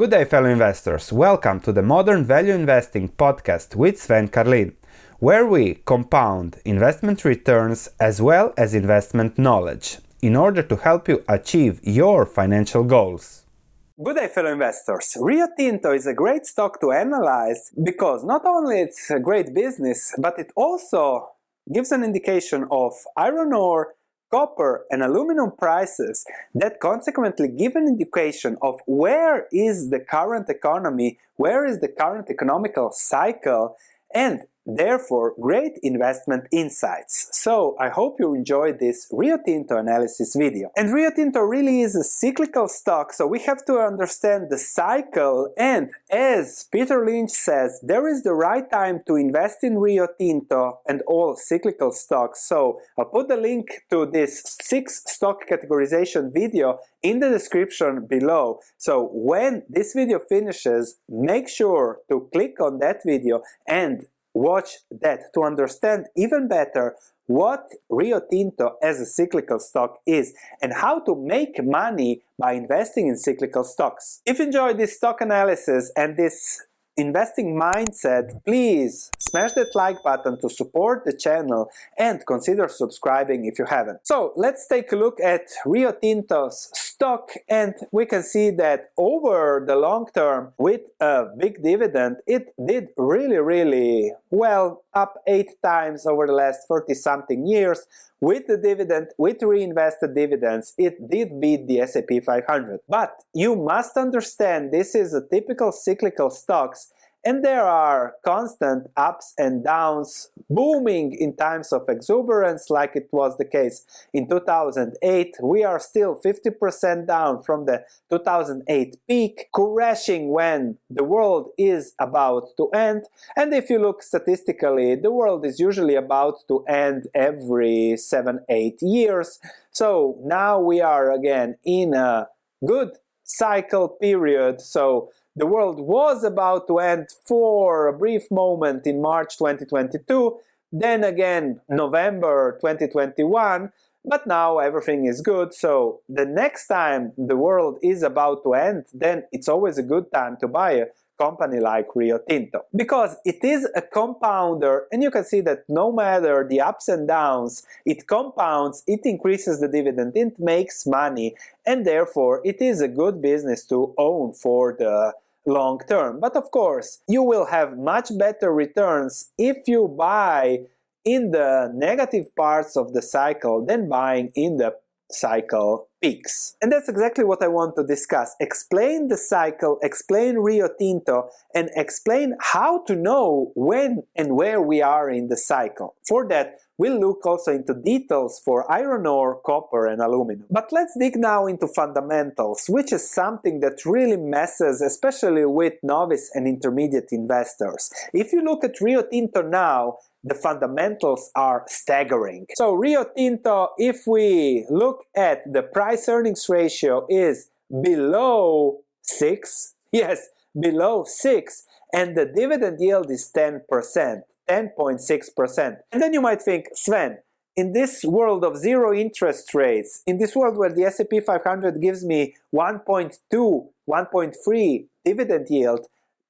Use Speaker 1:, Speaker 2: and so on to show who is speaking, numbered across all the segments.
Speaker 1: Good day, fellow investors. Welcome to the Modern Value Investing podcast with Sven Carlin, where we compound investment returns as well as investment knowledge in order to help you achieve your financial goals. Good day, fellow investors. Rio Tinto is a great stock to analyze because not only it's a great business, but it also gives an indication of iron ore copper and aluminum prices that consequently give an indication of where is the current economy, where is the current economical cycle, and therefore great investment insights. So I hope you enjoyed this Rio Tinto analysis video. And Rio Tinto really is a cyclical stock, so we have to understand the cycle and as Peter Lynch says, there is the right time to invest in Rio Tinto and all cyclical stocks. So I'll put the link to this six stock categorization video in the description below. So when this video finishes, make sure to click on that video and watch that to understand even better what Rio Tinto as a cyclical stock is and how to make money by investing in cyclical stocks. If you enjoyed this stock analysis and this investing mindset, please smash that like button to support the channel and consider subscribing if you haven't. So let's take a look at Rio Tinto's stock and we can see that over the long term with a big dividend it did really really well up 8 times over the last 40 something years. With the dividend with reinvested dividends it did beat the S&P 500 but you must understand this is a typical cyclical stocks and there are constant ups and downs, booming in times of exuberance like it was the case in 2008. We are still 50% down from the 2008 peak, crashing when the world is about to end. And if you look statistically, the world is usually about to end every 7-8 years. So now we are again in a good cycle period. So the world was about to end for a brief moment in March 2022, then again November 2021, but now everything is good. So the next time the world is about to end, then it's always a good time to buy company like Rio Tinto. Because it is a compounder, and you can see that no matter the ups and downs, it compounds, it increases the dividend, it makes money, and therefore it is a good business to own for the long term. But of course, you will have much better returns if you buy in the negative parts of the cycle than buying in the cycle peaks. And that's exactly what I want to discuss. Explain the cycle, explain Rio Tinto, and explain how to know when and where we are in the cycle. For that, we'll look also into details for iron ore, copper, and aluminum. But let's dig now into fundamentals, which is something that really messes, especially with novice and intermediate investors. If you look at Rio Tinto now, the fundamentals are staggering. So Rio Tinto, if we look at the price earnings ratio is below 6, yes, below 6, and the dividend yield is 10%, 10.6%. And then you might think, Sven, in this world of zero interest rates, in this world where the S&P 500 gives me 1.2, 1.3 dividend yield,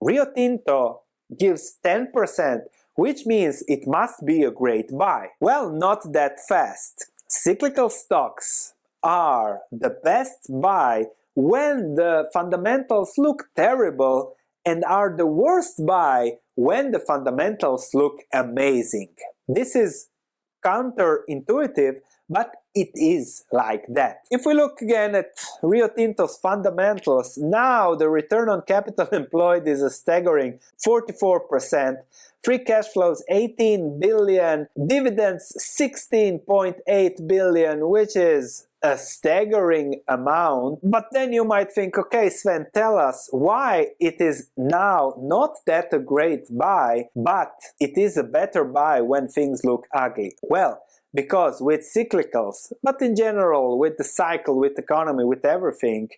Speaker 1: Rio Tinto gives 10%, which means it must be a great buy. Well, not that fast. Cyclical stocks are the best buy when the fundamentals look terrible and are the worst buy when the fundamentals look amazing. This is counterintuitive, but it is like that. If we look again at Rio Tinto's fundamentals, now the return on capital employed is a staggering 44%, free cash flows 18 billion, dividends 16.8 billion, which is a staggering amount. But then you might think, okay, Sven, tell us why it is now not that a great buy, but it is a better buy when things look ugly. Well, because with cyclicals, but in general, with the cycle, with economy, with everything,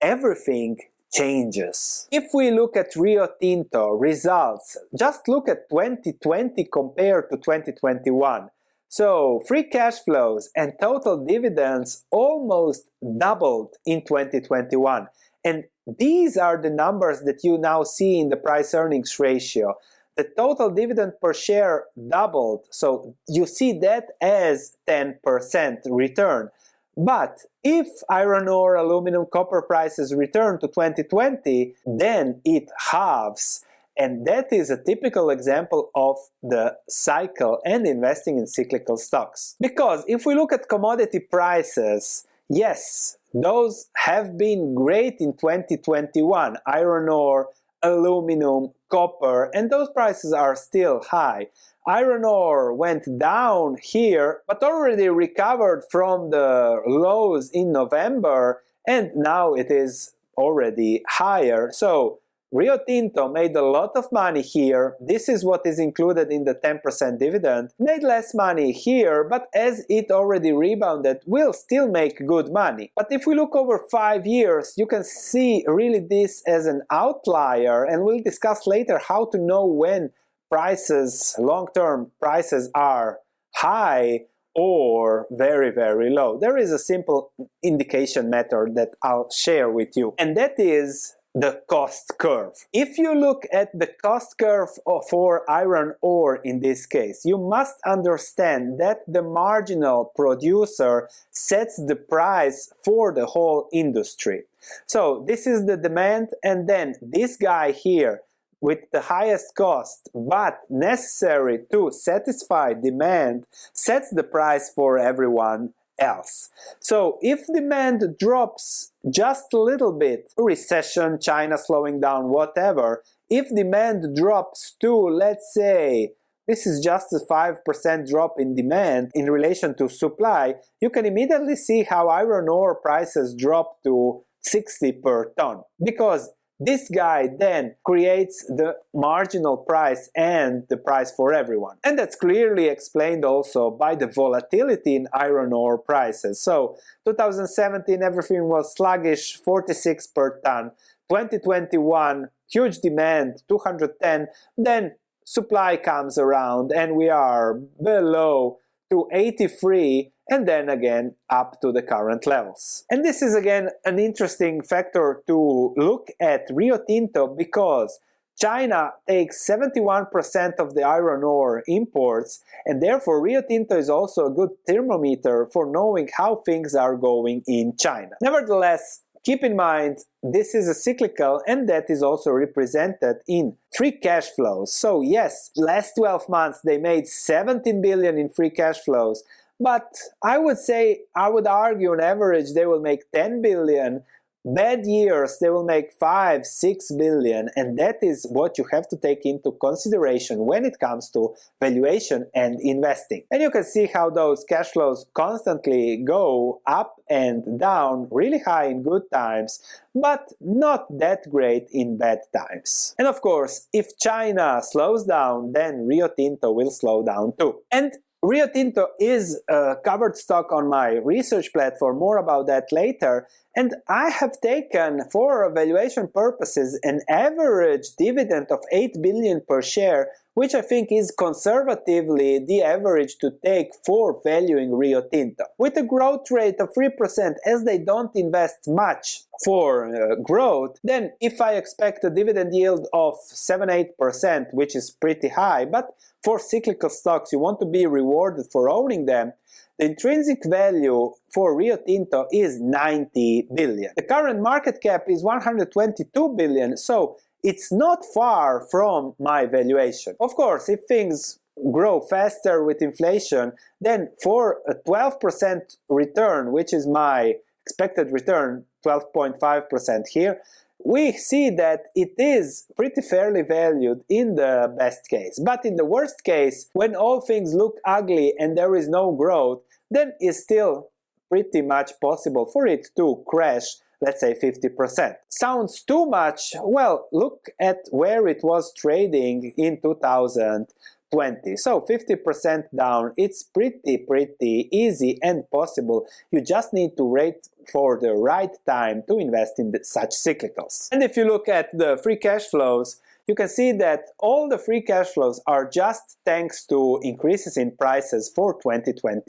Speaker 1: everything changes. If we look at Rio Tinto results, just look at 2020 compared to 2021. So free cash flows and total dividends almost doubled in 2021 and these are the numbers that you now see in the price earnings ratio. The total dividend per share doubled, so you see that as 10% return. But if iron ore, aluminum, copper prices return to 2020, then it halves. And that is a typical example of the cycle and investing in cyclical stocks. Because if we look at commodity prices, yes, those have been great in 2021. Iron ore, aluminum, copper, and those prices are still high. Iron ore went down here, but already recovered from the lows in November, and now it is already higher. So Rio Tinto made a lot of money here. This is what is included in the 10% dividend. Made less money here, but as it already rebounded, will still make good money. But if we look over five years, you can see really this as an outlier, and we'll discuss later how to know when prices, long-term prices are high or very, very low. There is a simple indication method that I'll share with you, and that is the cost curve. If you look at the cost curve for iron ore in this case, you must understand that the marginal producer sets the price for the whole industry. So this is the demand and then this guy here with the highest cost but necessary to satisfy demand sets the price for everyone else. So if demand drops just a little bit, recession, China slowing down, whatever, if demand drops to, let's say, this is just a 5% drop in demand in relation to supply, you can immediately see how iron ore prices drop to 60 per ton. Because this guy then creates the marginal price and the price for everyone. And that's clearly explained also by the volatility in iron ore prices. So 2017 everything was sluggish, 46 per ton. 2021 huge demand, 210. Then supply comes around and we are below to 83 and then again up to the current levels. And this is again an interesting factor to look at Rio Tinto because China takes 71% of the iron ore imports, and therefore Rio Tinto is also a good thermometer for knowing how things are going in China. Nevertheless, keep in mind this is a cyclical and that is also represented in free cash flows. So yes, last 12 months they made 17 billion in free cash flows, but I would say, I would argue on average they will make 10 billion. Bad years, they will make 5, 6 billion, and that is what you have to take into consideration when it comes to valuation and investing. And you can see how those cash flows constantly go up and down, really high in good times, but not that great in bad times. And of course, if China slows down, then Rio Tinto will slow down too. And Rio Tinto is a covered stock on my research platform, more about that later, and I have taken for valuation purposes an average dividend of 8 billion per share, which I think is conservatively the average to take for valuing Rio Tinto. With a growth rate of 3% as they don't invest much for uh, growth, then if I expect a dividend yield of 7-8%, which is pretty high, but for cyclical stocks you want to be rewarded for owning them, the intrinsic value for Rio Tinto is 90 billion. The current market cap is 122 billion, so it's not far from my valuation. Of course, if things grow faster with inflation, then for a 12% return, which is my expected return, 12.5% here, we see that it is pretty fairly valued in the best case. But in the worst case, when all things look ugly and there is no growth, then it's still pretty much possible for it to crash let's say 50%. Sounds too much? Well, look at where it was trading in 2020. So 50% down, it's pretty, pretty easy and possible. You just need to wait for the right time to invest in such cyclicals. And if you look at the free cash flows, you can see that all the free cash flows are just thanks to increases in prices for 2021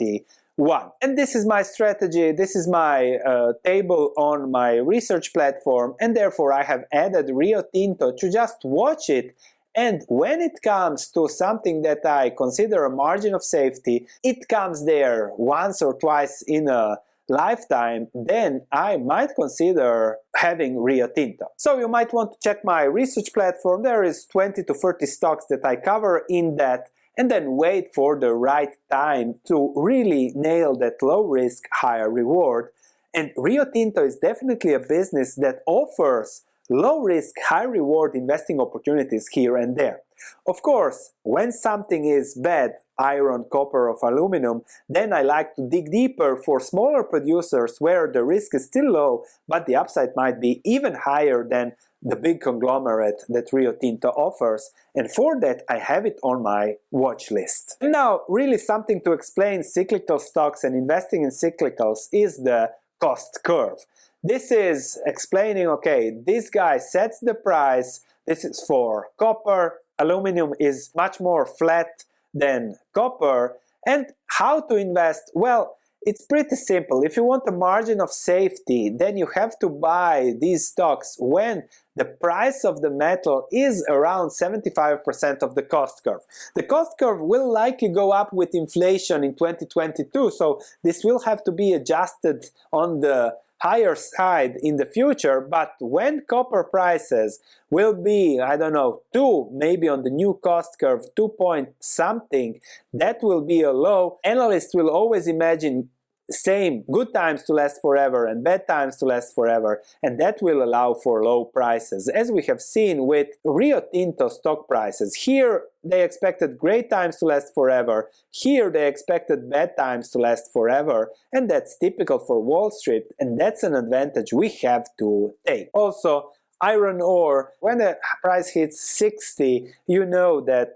Speaker 1: one. And this is my strategy, this is my uh, table on my research platform, and therefore I have added Rio Tinto to just watch it and when it comes to something that I consider a margin of safety, it comes there once or twice in a lifetime, then I might consider having Rio Tinto. So you might want to check my research platform. There is 20 to 30 stocks that I cover in that and then wait for the right time to really nail that low risk, higher reward. And Rio Tinto is definitely a business that offers low risk, high reward investing opportunities here and there. Of course, when something is bad, iron, copper, or aluminum, then I like to dig deeper for smaller producers where the risk is still low, but the upside might be even higher than the big conglomerate that Rio Tinto offers. And for that, I have it on my watch list. Now, really something to explain cyclical stocks and investing in cyclicals is the cost curve. This is explaining, okay, this guy sets the price. This is for copper. Aluminum is much more flat than copper. And how to invest? Well, it's pretty simple. If you want a margin of safety, then you have to buy these stocks when the price of the metal is around 75% of the cost curve. The cost curve will likely go up with inflation in 2022, so this will have to be adjusted on the higher side in the future, but when copper prices will be, I don't know, 2, maybe on the new cost curve, 2 point something, that will be a low. Analysts will always imagine same good times to last forever and bad times to last forever, and that will allow for low prices, as we have seen with Rio Tinto stock prices. Here, they expected great times to last forever. Here, they expected bad times to last forever, and that's typical for Wall Street, and that's an advantage we have to take. Also, iron ore, when the price hits 60, you know that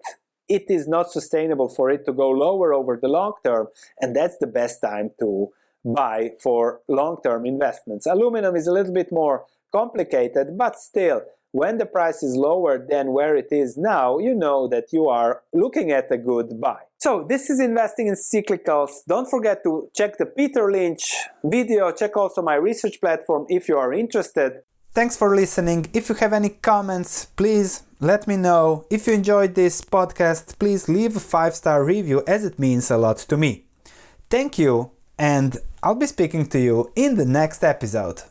Speaker 1: it is not sustainable for it to go lower over the long term, and that's the best time to buy for long term investments. Aluminum is a little bit more complicated, but still, when the price is lower than where it is now, you know that you are looking at a good buy. So, this is investing in cyclicals. Don't forget to check the Peter Lynch video, check also my research platform if you are interested. Thanks for listening. If you have any comments, please let me know. If you enjoyed this podcast, please leave a five star review as it means a lot to me. Thank you, and I'll be speaking to you in the next episode.